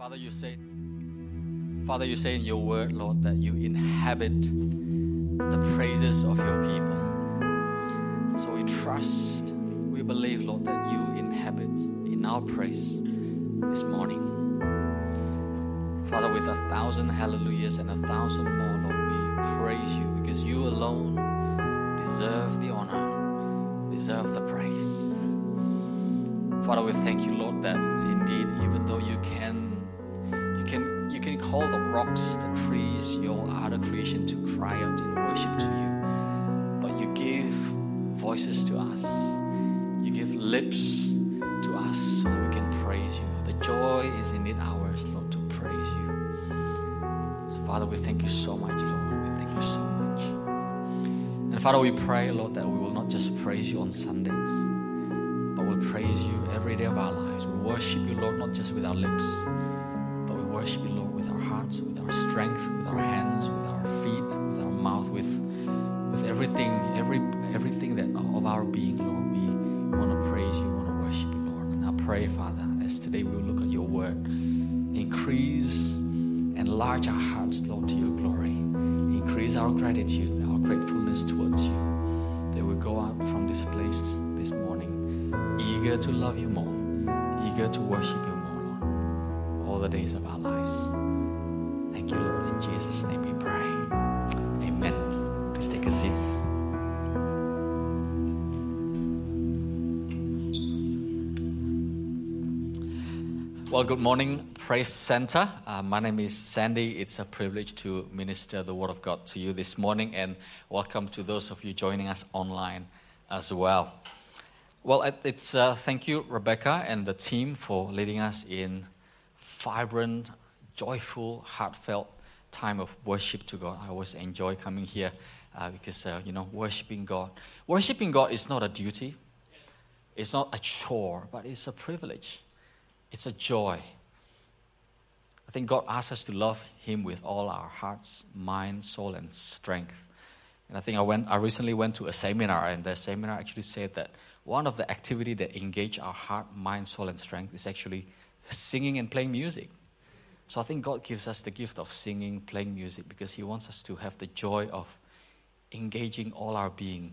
Father, you say, Father, you say in your word, Lord, that you inhabit the praises of your people. So we trust, we believe, Lord, that you inhabit in our praise this morning. Father, with a thousand hallelujahs and a thousand more, Lord, we praise you because you alone deserve the honor, deserve the praise. Father, we thank you, Lord, that indeed, call the rocks, the trees, your other creation to cry out in worship to you, but you give voices to us, you give lips to us so that we can praise you. The joy is indeed ours, Lord, to praise you. So, Father, we thank you so much, Lord. We thank you so much. And Father, we pray, Lord, that we will not just praise you on Sundays, but we'll praise you every day of our lives. We worship you, Lord, not just with our lips, With our strength, with our hands, with our feet, with our mouth, with with everything, every everything that of our being, Lord. We want to praise you, want to worship you, Lord. And I pray, Father, as today we will look at your word, increase, enlarge our hearts, Lord, to your glory. Increase our gratitude, our gratefulness towards you. That we go out from this place this morning, eager to love you more, eager to worship you more, Lord, all the days of our lives. Jesus' name we pray. Amen. Please take a seat. Well, good morning, Praise Center. Uh, my name is Sandy. It's a privilege to minister the Word of God to you this morning, and welcome to those of you joining us online as well. Well, it's uh, thank you, Rebecca, and the team for leading us in vibrant, joyful, heartfelt time of worship to God. I always enjoy coming here uh, because uh, you know, worshiping God. Worshiping God is not a duty. It's not a chore, but it's a privilege. It's a joy. I think God asks us to love Him with all our hearts, mind, soul, and strength. And I think I went. I recently went to a seminar, and the seminar actually said that one of the activity that engage our heart, mind, soul, and strength is actually singing and playing music. So I think God gives us the gift of singing, playing music, because He wants us to have the joy of engaging all our being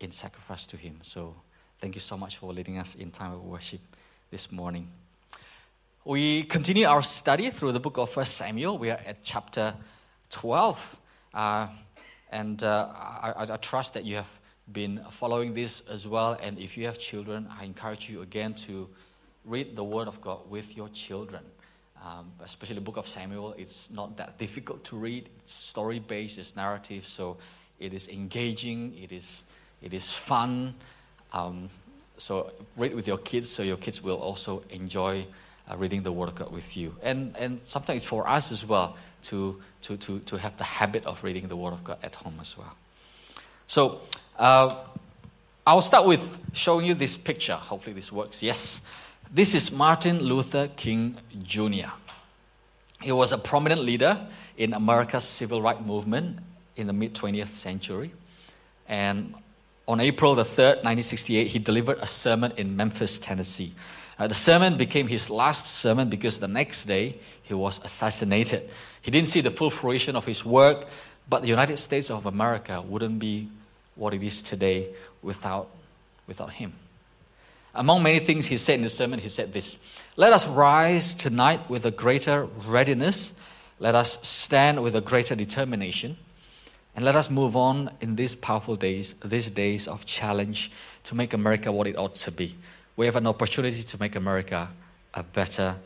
in sacrifice to Him. So thank you so much for leading us in time of worship this morning. We continue our study through the book of First Samuel. We are at chapter 12. Uh, and uh, I- I trust that you have been following this as well. And if you have children, I encourage you again to read the Word of God with your children. Um, especially the book of Samuel, it's not that difficult to read. It's story based, it's narrative, so it is engaging, it is, it is fun. Um, so read with your kids so your kids will also enjoy uh, reading the Word of God with you. And, and sometimes for us as well to, to, to, to have the habit of reading the Word of God at home as well. So uh, I'll start with showing you this picture. Hopefully, this works. Yes. This is Martin Luther King Jr. He was a prominent leader in America's civil rights movement in the mid 20th century. And on April the 3rd, 1968, he delivered a sermon in Memphis, Tennessee. Uh, the sermon became his last sermon because the next day he was assassinated. He didn't see the full fruition of his work, but the United States of America wouldn't be what it is today without, without him. Among many things he said in the sermon, he said this Let us rise tonight with a greater readiness. Let us stand with a greater determination. And let us move on in these powerful days, these days of challenge to make America what it ought to be. We have an opportunity to make America a better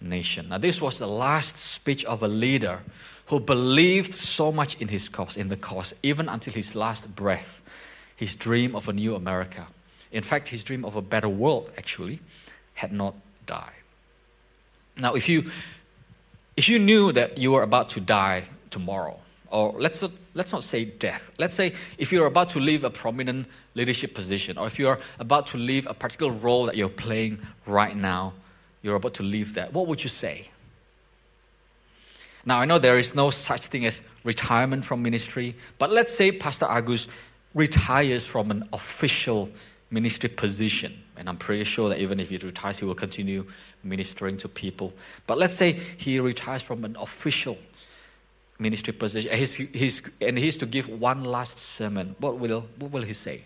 nation. Now, this was the last speech of a leader who believed so much in his cause, in the cause, even until his last breath. His dream of a new America. In fact, his dream of a better world actually had not died. Now, if you if you knew that you were about to die tomorrow, or let's not, let's not say death, let's say if you're about to leave a prominent leadership position, or if you're about to leave a particular role that you're playing right now, you're about to leave that, what would you say? Now, I know there is no such thing as retirement from ministry, but let's say Pastor Agus retires from an official ministry position. And I'm pretty sure that even if he retires, he will continue ministering to people. But let's say he retires from an official ministry position and he's, he's, and he's to give one last sermon. What will, what will he say?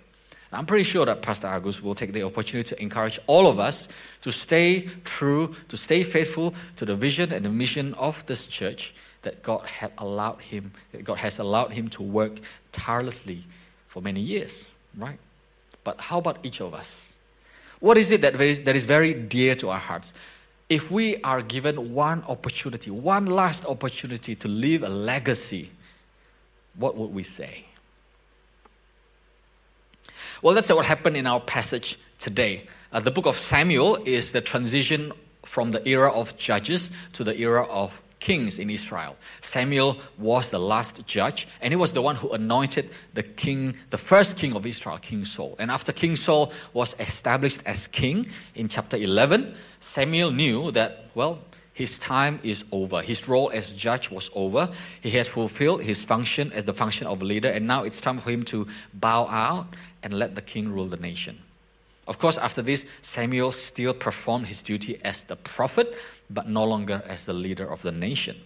I'm pretty sure that Pastor Agus will take the opportunity to encourage all of us to stay true, to stay faithful to the vision and the mission of this church that God had allowed him, that God has allowed him to work tirelessly for many years, right? But how about each of us? What is it that is, that is very dear to our hearts? If we are given one opportunity, one last opportunity to leave a legacy, what would we say? Well, that's what happened in our passage today. Uh, the book of Samuel is the transition from the era of judges to the era of kings in Israel. Samuel was the last judge, and he was the one who anointed the king, the first king of Israel, King Saul. And after King Saul was established as king in chapter 11, Samuel knew that, well, his time is over. His role as judge was over. He has fulfilled his function as the function of leader, and now it's time for him to bow out and let the king rule the nation. Of course, after this, Samuel still performed his duty as the prophet, but no longer as the leader of the nation.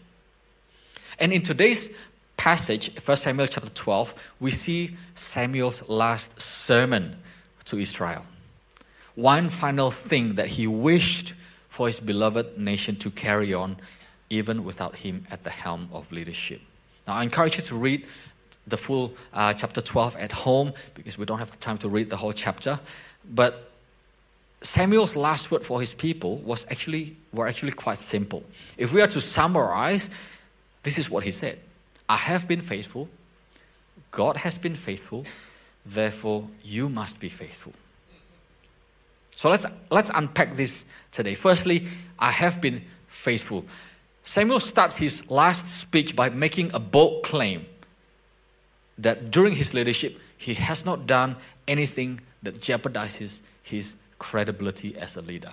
And in today's passage, 1 Samuel chapter 12, we see Samuel's last sermon to Israel. One final thing that he wished for his beloved nation to carry on, even without him at the helm of leadership. Now, I encourage you to read the full uh, chapter 12 at home because we don't have the time to read the whole chapter. But Samuel's last word for his people was actually were actually quite simple. If we are to summarize, this is what he said: "I have been faithful. God has been faithful. Therefore, you must be faithful." So let's let's unpack this today. Firstly, I have been faithful. Samuel starts his last speech by making a bold claim that during his leadership, he has not done anything that jeopardizes his credibility as a leader.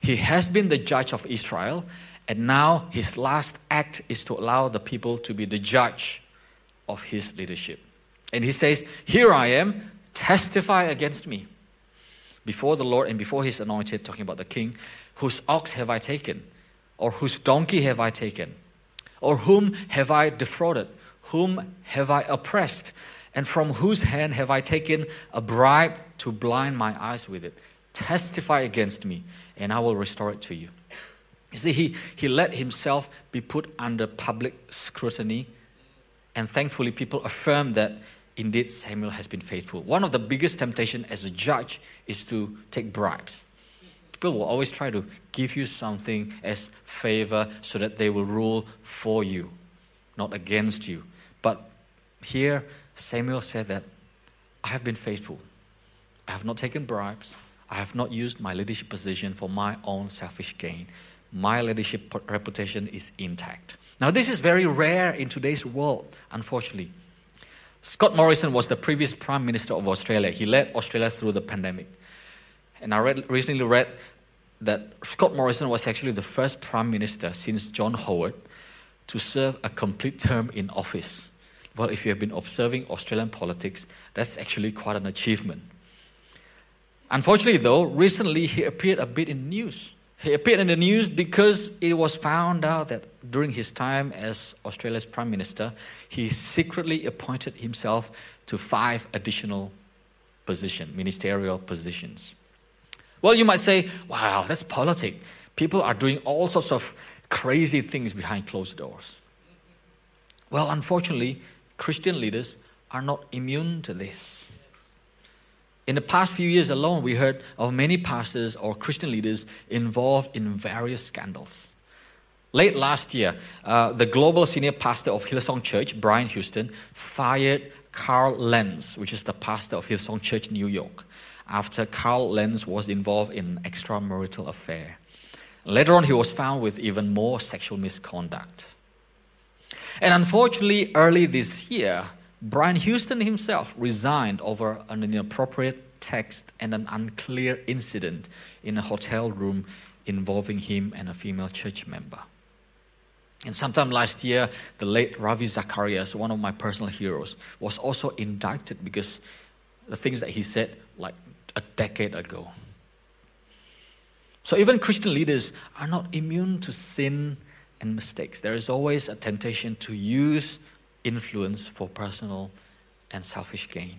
He has been the judge of Israel, and now his last act is to allow the people to be the judge of his leadership. And he says, Here I am, testify against me before the Lord and before his anointed, talking about the king, whose ox have I taken? Or whose donkey have I taken? Or whom have I defrauded? Whom have I oppressed? And from whose hand have I taken a bribe to blind my eyes with it? Testify against me, and I will restore it to you. You see, he, he let himself be put under public scrutiny, and thankfully, people affirm that indeed Samuel has been faithful. One of the biggest temptations as a judge is to take bribes. People will always try to give you something as favor so that they will rule for you, not against you. Here, Samuel said that I have been faithful. I have not taken bribes. I have not used my leadership position for my own selfish gain. My leadership reputation is intact. Now, this is very rare in today's world, unfortunately. Scott Morrison was the previous Prime Minister of Australia. He led Australia through the pandemic. And I read, recently read that Scott Morrison was actually the first Prime Minister since John Howard to serve a complete term in office. Well, if you have been observing Australian politics, that's actually quite an achievement. Unfortunately, though, recently he appeared a bit in news. He appeared in the news because it was found out that during his time as Australia's Prime Minister, he secretly appointed himself to five additional positions, ministerial positions. Well, you might say, wow, that's politics. People are doing all sorts of crazy things behind closed doors. Well, unfortunately, Christian leaders are not immune to this. In the past few years alone, we heard of many pastors or Christian leaders involved in various scandals. Late last year, uh, the global senior pastor of Hillsong Church, Brian Houston, fired Carl Lentz, which is the pastor of Hillsong Church, New York, after Carl Lentz was involved in an extramarital affair. Later on, he was found with even more sexual misconduct. And unfortunately, early this year, Brian Houston himself resigned over an inappropriate text and an unclear incident in a hotel room involving him and a female church member. And sometime last year, the late Ravi Zacharias, one of my personal heroes, was also indicted because the things that he said like a decade ago. So even Christian leaders are not immune to sin and mistakes. There is always a temptation to use influence for personal and selfish gain.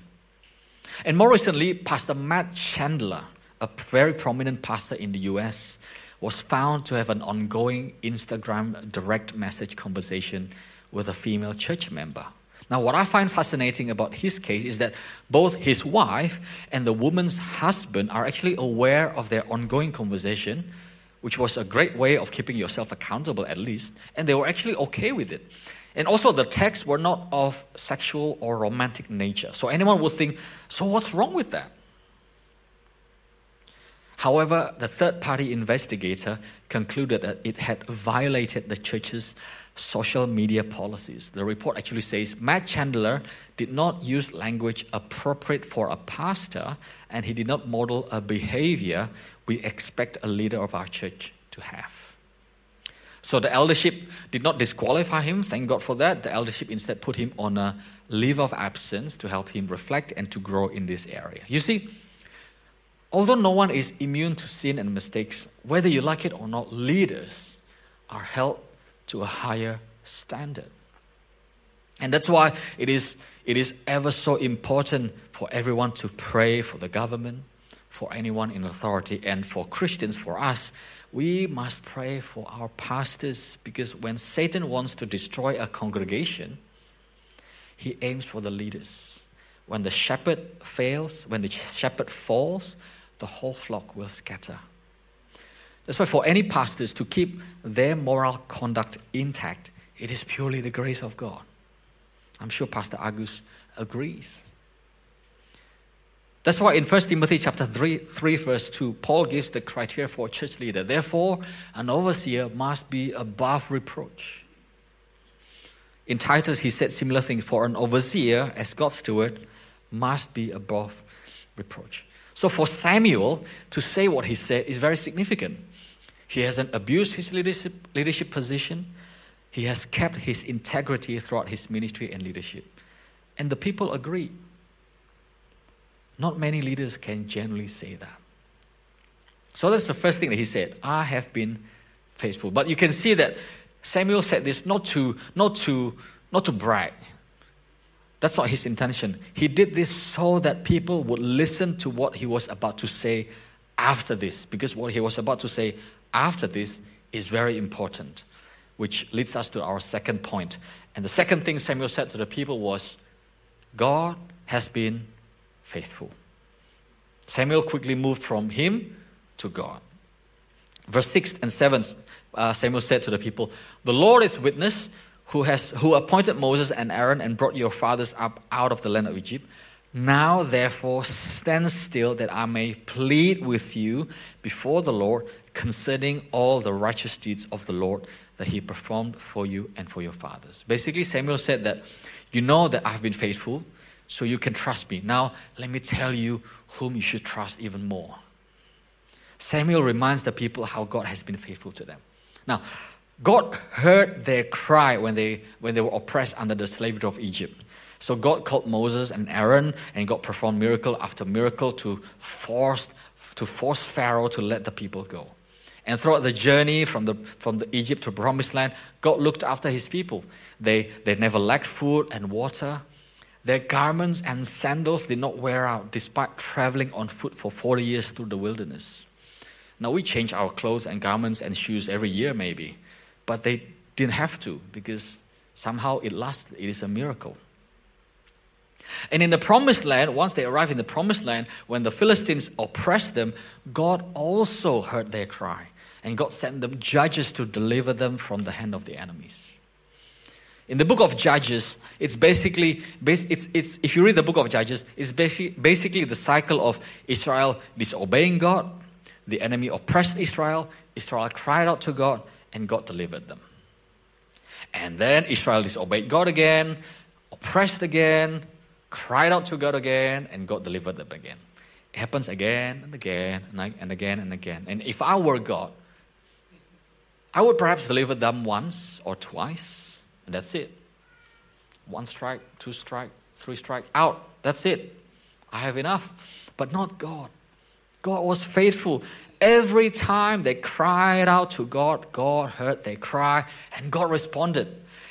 And more recently, Pastor Matt Chandler, a very prominent pastor in the US, was found to have an ongoing Instagram direct message conversation with a female church member. Now, what I find fascinating about his case is that both his wife and the woman's husband are actually aware of their ongoing conversation, which was a great way of keeping yourself accountable at least, and they were actually okay with it. And also, the texts were not of sexual or romantic nature. So, anyone would think, so what's wrong with that? However, the third party investigator concluded that it had violated the church's social media policies. The report actually says Matt Chandler did not use language appropriate for a pastor, and he did not model a behavior we expect a leader of our church to have. So the eldership did not disqualify him, thank God for that. The eldership instead put him on a leave of absence to help him reflect and to grow in this area. You see, although no one is immune to sin and mistakes, whether you like it or not, leaders are held to a higher standard. And that's why it is, it is ever so important for everyone to pray for the government, for anyone in authority, and for Christians, for us. We must pray for our pastors because when Satan wants to destroy a congregation, he aims for the leaders. When the shepherd fails, when the shepherd falls, the whole flock will scatter. That's why, for any pastors to keep their moral conduct intact, it is purely the grace of God. I'm sure Pastor Agus agrees. That's why in 1 Timothy chapter 3, 3, verse 2, Paul gives the criteria for a church leader. Therefore, an overseer must be above reproach. In Titus, he said similar things for an overseer, as God's steward, must be above reproach. So for Samuel to say what he said is very significant. He hasn't abused his leadership, leadership position. He has kept his integrity throughout his ministry and leadership. And the people agree. Not many leaders can generally say that. So that's the first thing that he said. I have been faithful. But you can see that Samuel said this not to, not to, not to brag. That's not his intention. He did this so that people would listen to what he was about to say after this, because what he was about to say after this is very important, which leads us to our second point. And the second thing Samuel said to the people was, God has been faithful. Samuel quickly moved from him to God. Verse 6 and 7, uh, Samuel said to the people, The Lord is witness who, has, who appointed Moses and Aaron and brought your fathers up out of the land of Egypt. Now, therefore, stand still that I may plead with you before the Lord concerning all the righteous deeds of the Lord that he performed for you and for your fathers. Basically, Samuel said that, You know that I've been faithful, so you can trust me. Now, let me tell you whom you should trust even more. Samuel reminds the people how God has been faithful to them. Now, God heard their cry when they, when they were oppressed under the slavery of Egypt. So God called Moses and Aaron, and God performed miracle after miracle to force, to force Pharaoh to let the people go. And throughout the journey from, the, from the Egypt to promised land, God looked after his people. They, they never lacked food and water. Their garments and sandals did not wear out despite traveling on foot for 40 years through the wilderness. Now, we change our clothes and garments and shoes every year, maybe, but they didn't have to because somehow it lasted. It is a miracle. And in the promised land, once they arrived in the promised land, when the Philistines oppressed them, God also heard their cry and God sent them judges to deliver them from the hand of the enemies. In the book of Judges, it's basically, it's, it's, if you read the book of Judges, it's basically basically the cycle of Israel disobeying God, the enemy oppressed Israel, Israel cried out to God, and God delivered them. And then Israel disobeyed God again, oppressed again, cried out to God again, and God delivered them again. It happens again and again and again and again. And if I were God, I would perhaps deliver them once or twice, and that's it. One strike, two strike, three strike, out. That's it. I have enough. But not God. God was faithful. Every time they cried out to God, God heard their cry and God responded.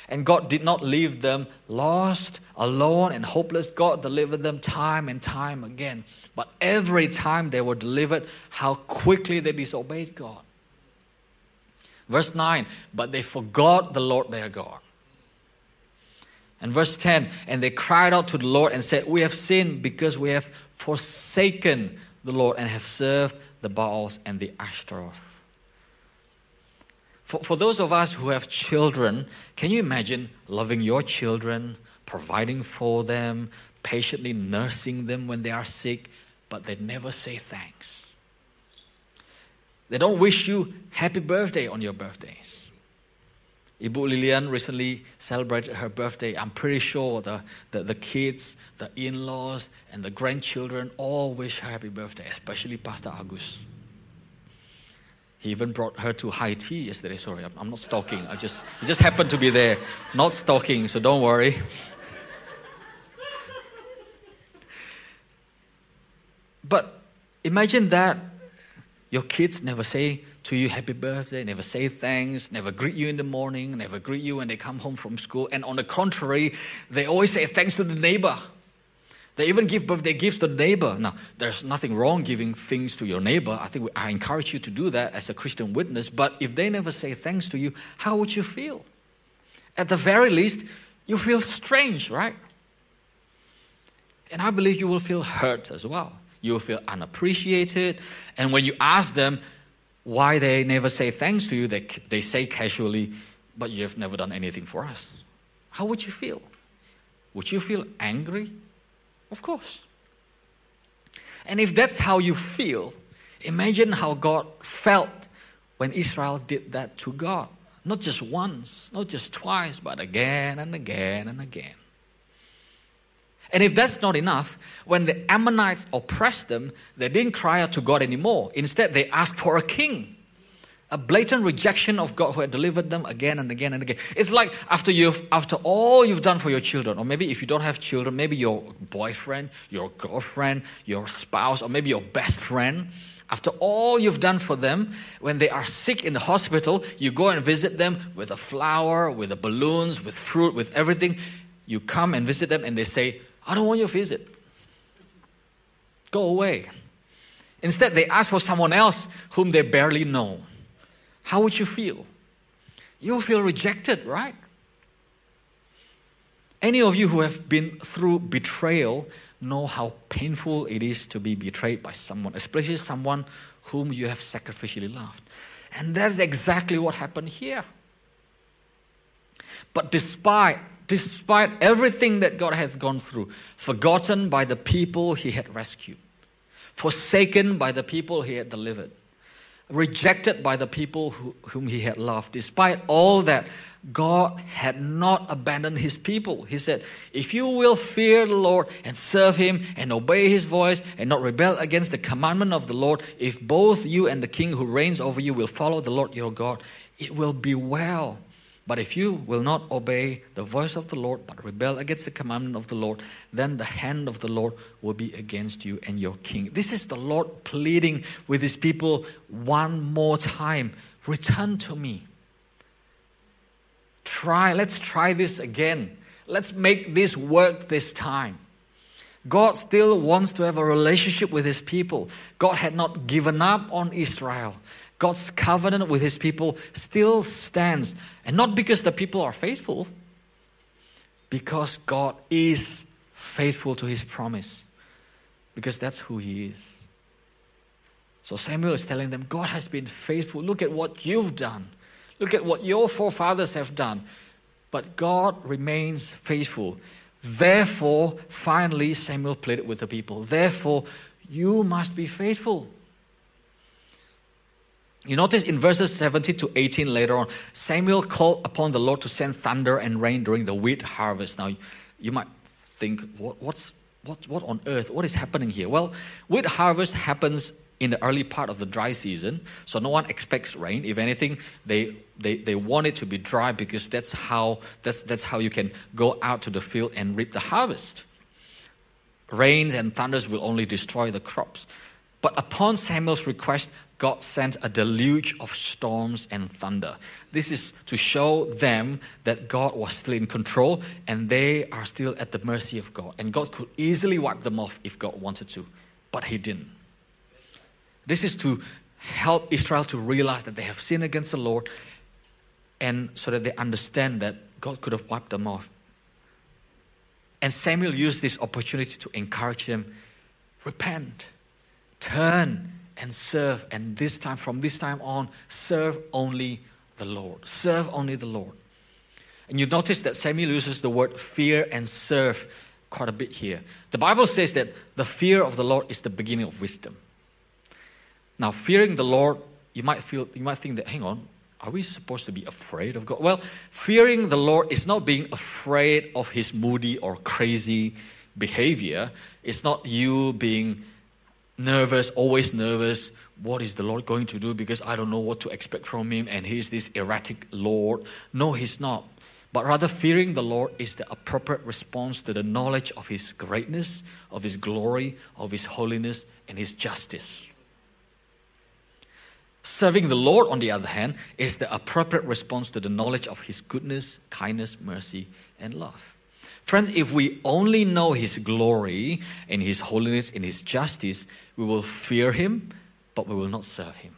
And God did not leave them lost, alone, and hopeless. God delivered them time and time again. But every time they were delivered, how quickly they disobeyed God. Verse 9, but they forgot the Lord their God. And verse 10, and they cried out to the Lord and said, We have sinned because we have forsaken the Lord and have served the Baals and the Ashtaroth. For, for those of us who have children, can you imagine loving your children, providing for them, patiently nursing them when they are sick, but they never say thanks? They don't wish you happy birthday on your birthdays. Ibu Lilian recently celebrated her birthday. I'm pretty sure the, the, the kids, the in laws, and the grandchildren all wish her happy birthday, especially Pastor Agus. He even brought her to high tea yesterday. Sorry, I'm, I'm not stalking. I just, just happened to be there. Not stalking, so don't worry. but imagine that your kids never say to you happy birthday, never say thanks, never greet you in the morning, never greet you when they come home from school. And on the contrary, they always say thanks to the neighbor. They even give birthday gifts to the neighbor. Now, there's nothing wrong giving things to your neighbor. I think I encourage you to do that as a Christian witness. But if they never say thanks to you, how would you feel? At the very least, you feel strange, right? And I believe you will feel hurt as well. You will feel unappreciated. And when you ask them, why they never say thanks to you. They, they say casually, but you've never done anything for us. How would you feel? Would you feel angry? Of course. And if that's how you feel, imagine how God felt when Israel did that to God. Not just once, not just twice, but again and again and again. And if that's not enough, when the Ammonites oppressed them, they didn't cry out to God anymore. Instead, they asked for a king. A blatant rejection of God who had delivered them again and again and again. It's like after you've after all you've done for your children, or maybe if you don't have children, maybe your boyfriend, your girlfriend, your spouse, or maybe your best friend. After all you've done for them, when they are sick in the hospital, you go and visit them with a flower, with the balloons, with fruit, with everything. You come and visit them and they say, I don't want your visit. Go away. Instead, they ask for someone else whom they barely know. How would you feel? You'll feel rejected, right? Any of you who have been through betrayal know how painful it is to be betrayed by someone, especially someone whom you have sacrificially loved. And that's exactly what happened here. But despite despite everything that God had gone through, forgotten by the people he had rescued, forsaken by the people he had delivered, rejected by the people who, whom he had loved. Despite all that, God had not abandoned his people. He said, If you will fear the Lord and serve him and obey his voice and not rebel against the commandment of the Lord, if both you and the king who reigns over you will follow the Lord your God, it will be well but if you will not obey the voice of the Lord, but rebel against the commandment of the Lord, then the hand of the Lord will be against you and your king. This is the Lord pleading with his people one more time Return to me. Try, let's try this again. Let's make this work this time. God still wants to have a relationship with his people. God had not given up on Israel. God's covenant with his people still stands. And not because the people are faithful, because God is faithful to his promise. Because that's who he is. So Samuel is telling them, God has been faithful. Look at what you've done. Look at what your forefathers have done. But God remains faithful. Therefore, finally, Samuel pleaded with the people. Therefore, you must be faithful. You notice in verses 17 to 18 later on, Samuel called upon the Lord to send thunder and rain during the wheat harvest. Now, you might think, what, what's, what, what on earth? What is happening here? Well, wheat harvest happens in the early part of the dry season, so no one expects rain. If anything, they, they, they want it to be dry because that's how, that's, that's how you can go out to the field and reap the harvest. Rains and thunders will only destroy the crops. But upon Samuel's request, God sent a deluge of storms and thunder. This is to show them that God was still in control and they are still at the mercy of God. And God could easily wipe them off if God wanted to, but He didn't. This is to help Israel to realize that they have sinned against the Lord and so that they understand that God could have wiped them off. And Samuel used this opportunity to encourage them repent, turn, and serve. And this time, from this time on, serve only the Lord. Serve only the Lord. And you notice that Samuel uses the word fear and serve quite a bit here. The Bible says that the fear of the Lord is the beginning of wisdom. Now, fearing the Lord, you might feel you might think that, hang on, are we supposed to be afraid of God? Well, fearing the Lord is not being afraid of his moody or crazy behavior. It's not you being nervous, always nervous. What is the Lord going to do? Because I don't know what to expect from him, and he's this erratic Lord. No, he's not. But rather, fearing the Lord is the appropriate response to the knowledge of his greatness, of his glory, of his holiness, and his justice. Serving the Lord, on the other hand, is the appropriate response to the knowledge of His goodness, kindness, mercy, and love. Friends, if we only know His glory and His holiness and His justice, we will fear Him, but we will not serve Him.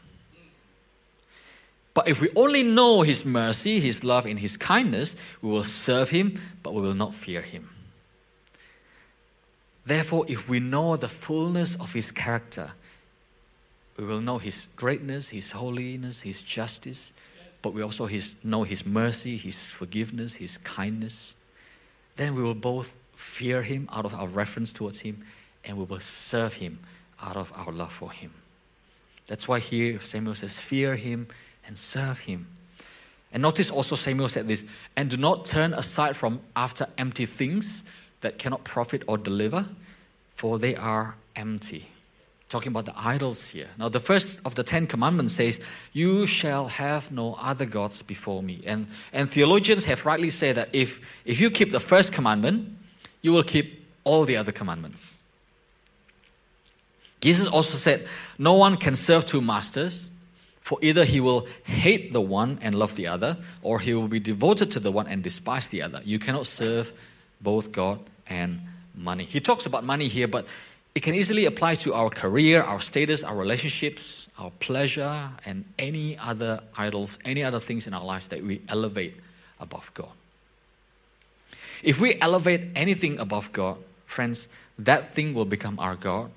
But if we only know His mercy, His love, and His kindness, we will serve Him, but we will not fear Him. Therefore, if we know the fullness of His character, we will know His greatness, His holiness, His justice, but we also his, know His mercy, His forgiveness, His kindness. Then we will both fear Him out of our reference towards Him, and we will serve Him out of our love for Him. That's why here Samuel says, Fear Him and serve Him. And notice also Samuel said this, and do not turn aside from after empty things that cannot profit or deliver, for they are empty talking about the idols here. Now, the first of the Ten Commandments says, You shall have no other gods before me. And, and theologians have rightly said that if, if you keep the first commandment, you will keep all the other commandments. Jesus also said, No one can serve two masters, for either he will hate the one and love the other, or he will be devoted to the one and despise the other. You cannot serve both God and money. He talks about money here, but it can easily apply to our career, our status, our relationships, our pleasure, and any other idols, any other things in our lives that we elevate above God. If we elevate anything above God, friends, that thing will become our God,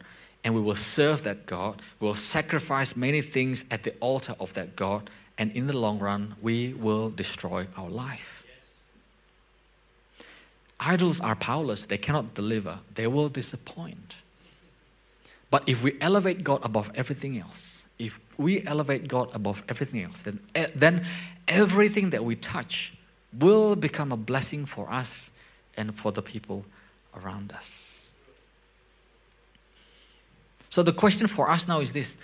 and we will serve that God. We will sacrifice many things at the altar of that God, and in the long run, we will destroy our life. Idols are powerless, they cannot deliver, they will disappoint. But if we elevate God above everything else, if we elevate God above everything else, then, eh, then everything that we touch will become a blessing for us and for the people around us. So the question for us now is this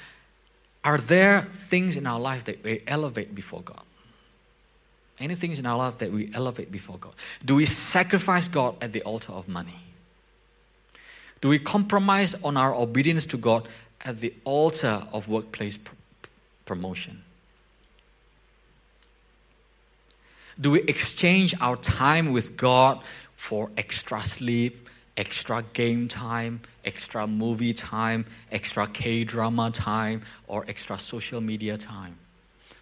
Are there things in our life that we elevate before God? Any things in our life that we elevate before God? Do we sacrifice God at the altar of money? Do we compromise on our obedience to God at the altar of workplace pr- promotion? Do we exchange our time with God for extra sleep, extra game time, extra movie time, extra K drama time, or extra social media time?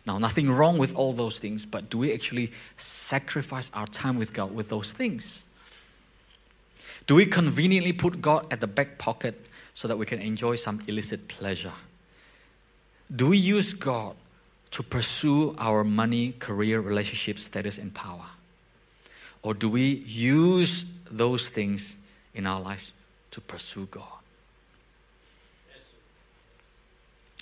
Now, nothing wrong with all those things, but do we actually sacrifice our time with God with those things? Do we conveniently put God at the back pocket so that we can enjoy some illicit pleasure? Do we use God to pursue our money, career, relationship, status, and power? Or do we use those things in our lives to pursue God?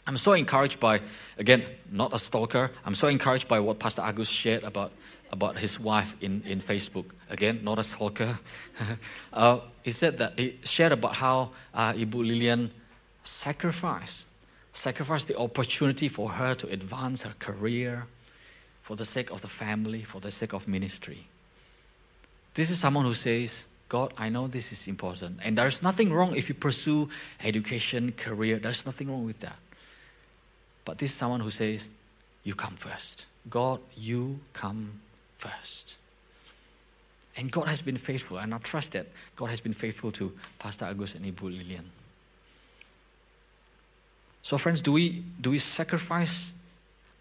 I'm so encouraged by, again, not a stalker, I'm so encouraged by what Pastor Agus shared about about his wife in, in Facebook. Again, not a stalker. uh, he said that he shared about how uh, Ibu Lilian sacrificed, sacrificed the opportunity for her to advance her career for the sake of the family, for the sake of ministry. This is someone who says, God, I know this is important. And there's nothing wrong if you pursue education, career. There's nothing wrong with that. But this is someone who says, You come first. God, you come first. And God has been faithful, and I trust that God has been faithful to Pastor Agus and Ibu Lilian. So, friends, do we, do we sacrifice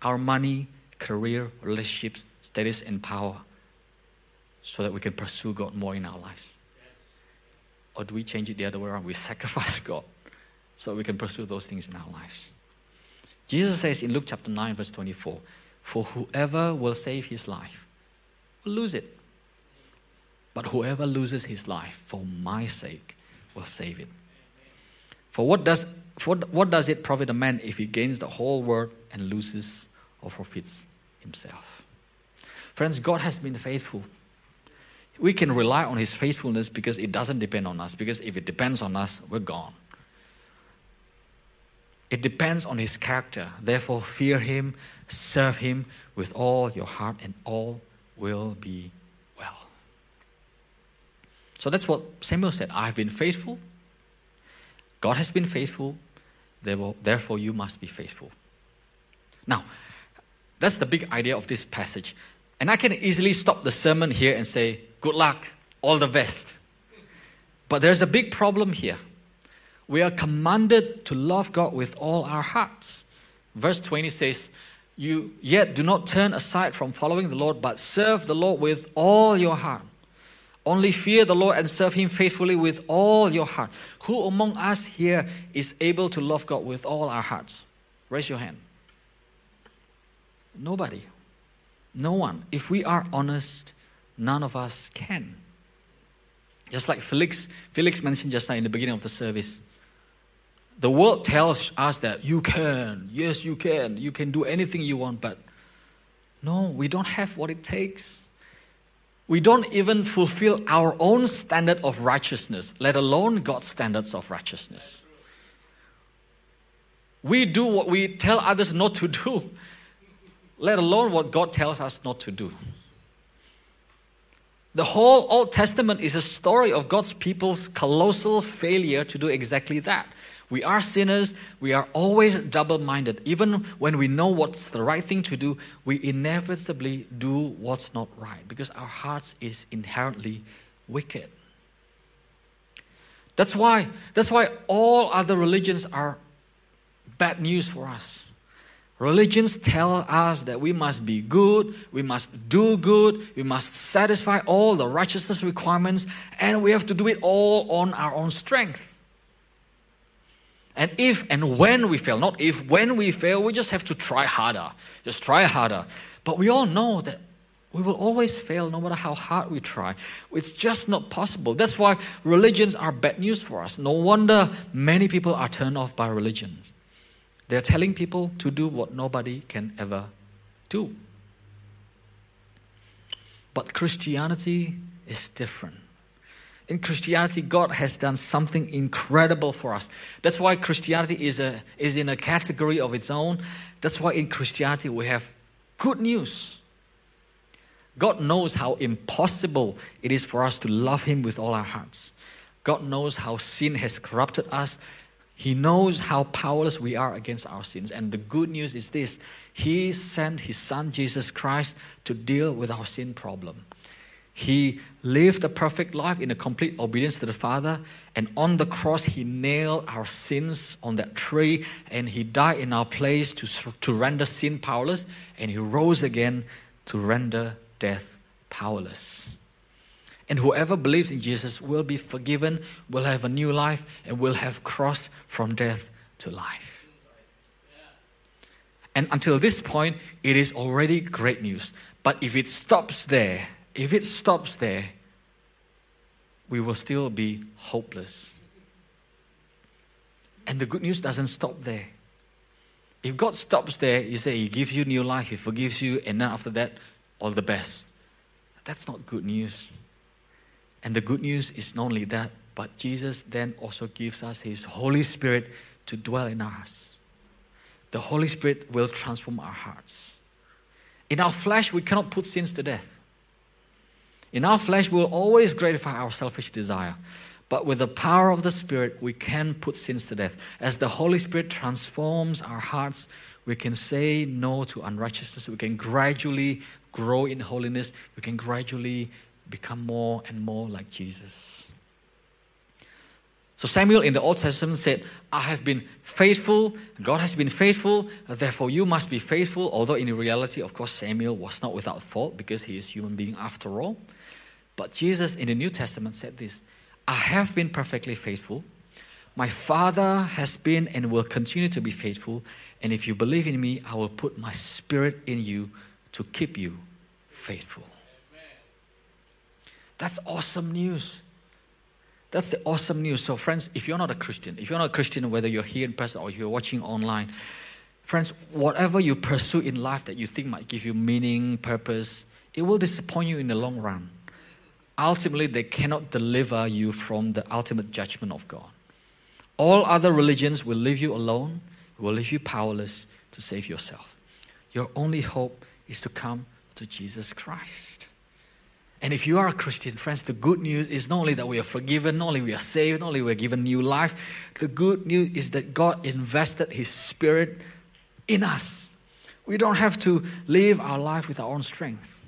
our money, career, relationships, status, and power so that we can pursue God more in our lives? Or do we change it the other way around? We sacrifice God so we can pursue those things in our lives. Jesus says in Luke chapter 9, verse 24, For whoever will save his life will lose it. But whoever loses his life for my sake will save it. For what does, for what does it profit a man if he gains the whole world and loses or forfeits himself? Friends, God has been faithful. We can rely on his faithfulness because it doesn't depend on us, because if it depends on us, we're gone. It depends on his character. Therefore, fear him, serve him with all your heart, and all will be well. So that's what Samuel said I have been faithful. God has been faithful. Therefore, you must be faithful. Now, that's the big idea of this passage. And I can easily stop the sermon here and say, Good luck, all the best. But there's a big problem here. We are commanded to love God with all our hearts. Verse 20 says, You yet do not turn aside from following the Lord, but serve the Lord with all your heart. Only fear the Lord and serve Him faithfully with all your heart. Who among us here is able to love God with all our hearts? Raise your hand. Nobody. No one. If we are honest, none of us can. Just like Felix, Felix mentioned just now in the beginning of the service. The world tells us that you can, yes, you can, you can do anything you want, but no, we don't have what it takes. We don't even fulfill our own standard of righteousness, let alone God's standards of righteousness. We do what we tell others not to do, let alone what God tells us not to do. The whole Old Testament is a story of God's people's colossal failure to do exactly that. We are sinners. We are always double minded. Even when we know what's the right thing to do, we inevitably do what's not right because our hearts is inherently wicked. That's why, that's why all other religions are bad news for us. Religions tell us that we must be good, we must do good, we must satisfy all the righteousness requirements, and we have to do it all on our own strength. And if and when we fail, not if, when we fail, we just have to try harder. Just try harder. But we all know that we will always fail no matter how hard we try. It's just not possible. That's why religions are bad news for us. No wonder many people are turned off by religions. They're telling people to do what nobody can ever do. But Christianity is different. In Christianity, God has done something incredible for us. That's why Christianity is, a, is in a category of its own. That's why in Christianity we have good news. God knows how impossible it is for us to love Him with all our hearts. God knows how sin has corrupted us he knows how powerless we are against our sins. And the good news is this He sent His Son, Jesus Christ, to deal with our sin problem. He lived a perfect life in a complete obedience to the Father. And on the cross, He nailed our sins on that tree. And He died in our place to, to render sin powerless. And He rose again to render death powerless. And whoever believes in Jesus will be forgiven, will have a new life, and will have crossed from death to life. And until this point, it is already great news. But if it stops there, if it stops there, we will still be hopeless. And the good news doesn't stop there. If God stops there, you say He gives you new life, He forgives you, and then after that, all the best. That's not good news. And the good news is not only that, but Jesus then also gives us His Holy Spirit to dwell in us. The Holy Spirit will transform our hearts. In our flesh, we cannot put sins to death. In our flesh, we'll always gratify our selfish desire. But with the power of the Spirit, we can put sins to death. As the Holy Spirit transforms our hearts, we can say no to unrighteousness. We can gradually grow in holiness. We can gradually become more and more like Jesus. So Samuel in the Old Testament said, I have been faithful, God has been faithful, therefore you must be faithful. Although in reality, of course, Samuel was not without fault because he is human being after all. But Jesus in the New Testament said this I have been perfectly faithful. My Father has been and will continue to be faithful. And if you believe in me, I will put my spirit in you to keep you faithful. That's awesome news. That's the awesome news. So, friends, if you're not a Christian, if you're not a Christian, whether you're here in person or you're watching online, friends, whatever you pursue in life that you think might give you meaning, purpose, it will disappoint you in the long run. Ultimately, they cannot deliver you from the ultimate judgment of God. All other religions will leave you alone, will leave you powerless to save yourself. Your only hope is to come to Jesus Christ. And if you are a Christian, friends, the good news is not only that we are forgiven, not only we are saved, not only we are given new life, the good news is that God invested His Spirit in us. We don't have to live our life with our own strength.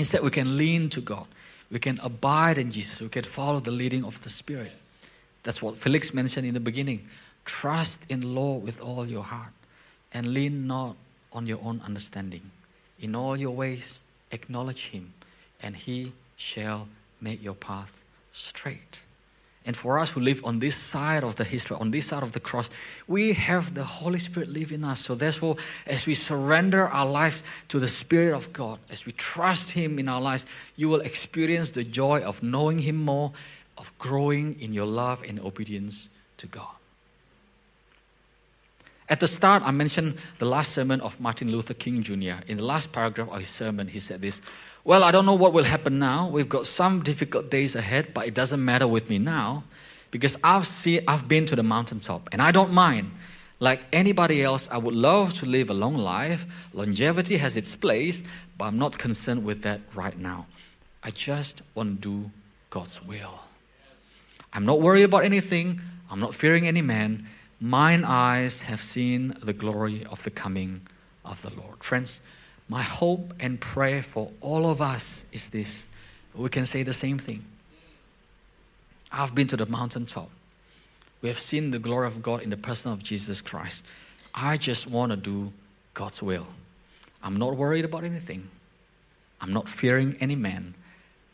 Instead, we can lean to God. We can abide in Jesus. We can follow the leading of the Spirit. That's what Felix mentioned in the beginning. Trust in Lord with all your heart and lean not on your own understanding. In all your ways, acknowledge Him, and He shall make your path straight. And for us who live on this side of the history, on this side of the cross, we have the Holy Spirit live in us. So, therefore, as we surrender our lives to the Spirit of God, as we trust Him in our lives, you will experience the joy of knowing Him more, of growing in your love and obedience to God. At the start, I mentioned the last sermon of Martin Luther King Jr. In the last paragraph of his sermon, he said this Well, I don't know what will happen now. We've got some difficult days ahead, but it doesn't matter with me now because I've, seen, I've been to the mountaintop and I don't mind. Like anybody else, I would love to live a long life. Longevity has its place, but I'm not concerned with that right now. I just want to do God's will. I'm not worried about anything. I'm not fearing any man. Mine eyes have seen the glory of the coming of the Lord. Friends, my hope and prayer for all of us is this. We can say the same thing. I've been to the mountaintop. We have seen the glory of God in the person of Jesus Christ. I just want to do God's will. I'm not worried about anything. I'm not fearing any man.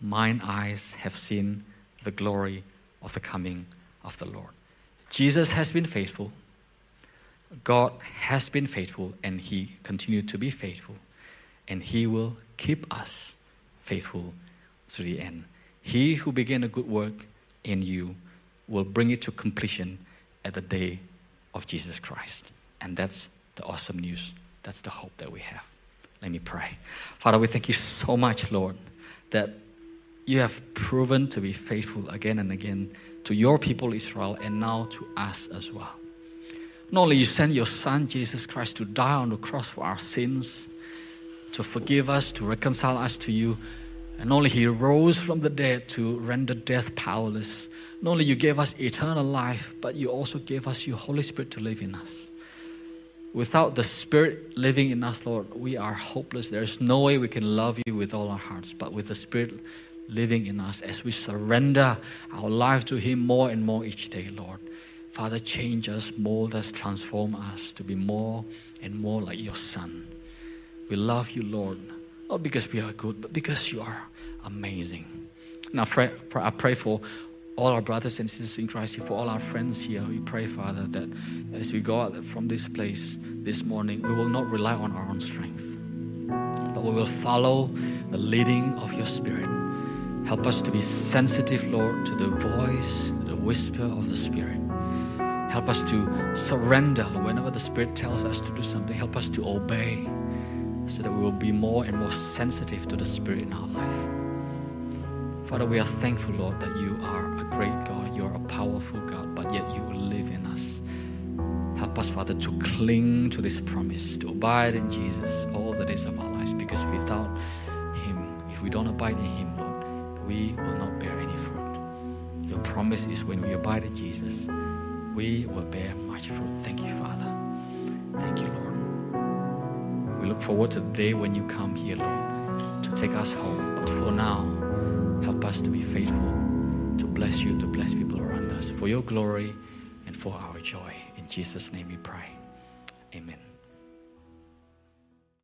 Mine eyes have seen the glory of the coming of the Lord. Jesus has been faithful. God has been faithful and He continued to be faithful. And He will keep us faithful to the end. He who began a good work in you will bring it to completion at the day of Jesus Christ. And that's the awesome news. That's the hope that we have. Let me pray. Father, we thank you so much, Lord, that you have proven to be faithful again and again to your people Israel and now to us as well. Not only you sent your son Jesus Christ to die on the cross for our sins, to forgive us, to reconcile us to you, and only he rose from the dead to render death powerless. Not only you gave us eternal life, but you also gave us your Holy Spirit to live in us. Without the Spirit living in us, Lord, we are hopeless. There is no way we can love you with all our hearts, but with the Spirit living in us as we surrender our life to Him more and more each day, Lord. Father, change us, mold us, transform us to be more and more like your Son. We love you, Lord, not because we are good, but because you are amazing. And I pray, I pray for all our brothers and sisters in Christ, for all our friends here. We pray, Father, that as we go out from this place this morning, we will not rely on our own strength, but we will follow the leading of your Spirit. Help us to be sensitive, Lord, to the voice, to the whisper of the Spirit. Help us to surrender whenever the Spirit tells us to do something. Help us to obey so that we will be more and more sensitive to the Spirit in our life. Father, we are thankful, Lord, that you are a great God. You are a powerful God, but yet you live in us. Help us, Father, to cling to this promise, to abide in Jesus all the days of our lives, because without Him, if we don't abide in Him, we will not bear any fruit. Your promise is when we abide in Jesus, we will bear much fruit. Thank you, Father. Thank you, Lord. We look forward to the day when you come here, Lord, to take us home. But for now, help us to be faithful, to bless you, to bless people around us, for your glory and for our joy. In Jesus' name we pray. Amen.